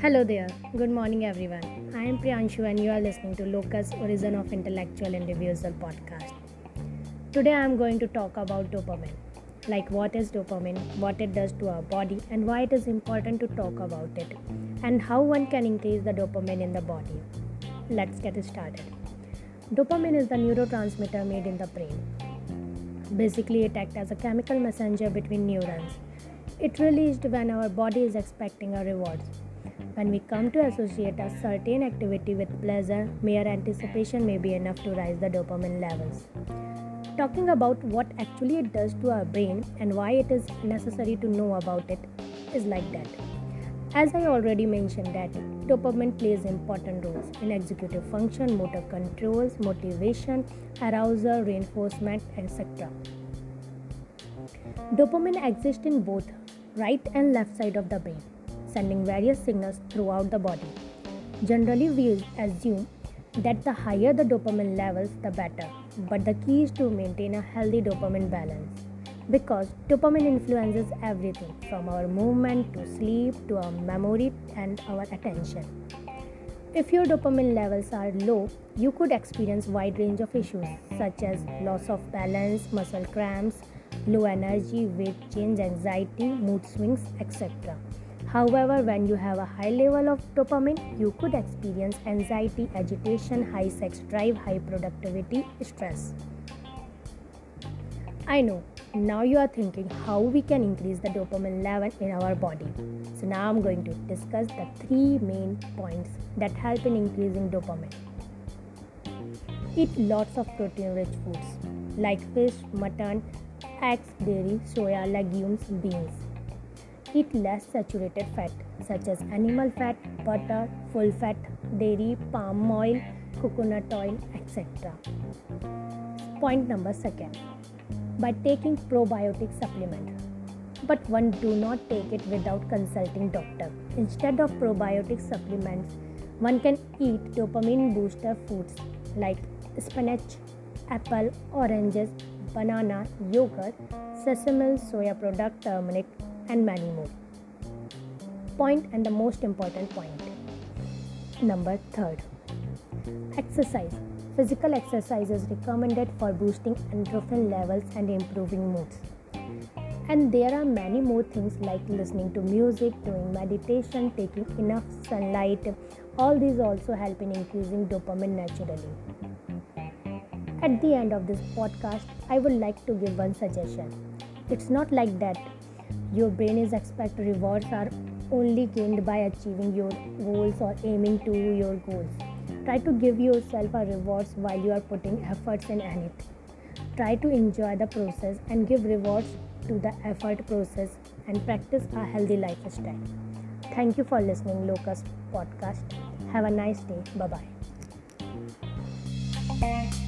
Hello there. Good morning, everyone. I am Priyanshu, and you are listening to Locus Origin of Intellectual and Individual podcast. Today, I am going to talk about dopamine. Like, what is dopamine, what it does to our body, and why it is important to talk about it, and how one can increase the dopamine in the body. Let's get started. Dopamine is the neurotransmitter made in the brain. Basically, it acts as a chemical messenger between neurons. It released when our body is expecting a reward when we come to associate a certain activity with pleasure, mere anticipation may be enough to raise the dopamine levels. Talking about what actually it does to our brain and why it is necessary to know about it is like that. As I already mentioned that dopamine plays important roles in executive function, motor controls, motivation, arousal, reinforcement, etc. Dopamine exists in both right and left side of the brain sending various signals throughout the body. Generally, we assume that the higher the dopamine levels, the better. But the key is to maintain a healthy dopamine balance because dopamine influences everything from our movement to sleep to our memory and our attention. If your dopamine levels are low, you could experience wide range of issues such as loss of balance, muscle cramps, low energy, weight change, anxiety, mood swings, etc. However, when you have a high level of dopamine, you could experience anxiety, agitation, high sex drive, high productivity, stress. I know. Now you are thinking how we can increase the dopamine level in our body. So now I'm going to discuss the three main points that help in increasing dopamine. Eat lots of protein rich foods like fish, mutton, eggs, dairy, soya, legumes, beans Eat less saturated fat such as animal fat, butter, full fat, dairy, palm oil, coconut oil, etc. Point number second. By taking probiotic supplement. But one do not take it without consulting doctor. Instead of probiotic supplements one can eat dopamine booster foods like spinach apple oranges banana yogurt sesame soya product turmeric and many more. Point and the most important point. Number third exercise. Physical exercise is recommended for boosting endorphin levels and improving moods. And there are many more things like listening to music, doing meditation, taking enough sunlight. All these also help in increasing dopamine naturally. At the end of this podcast, I would like to give one suggestion. It's not like that your brain is expect rewards are only gained by achieving your goals or aiming to your goals. Try to give yourself a rewards while you are putting efforts in anything. Try to enjoy the process and give rewards to the effort process and practice a healthy lifestyle. Thank you for listening Locust podcast. Have a nice day. Bye bye.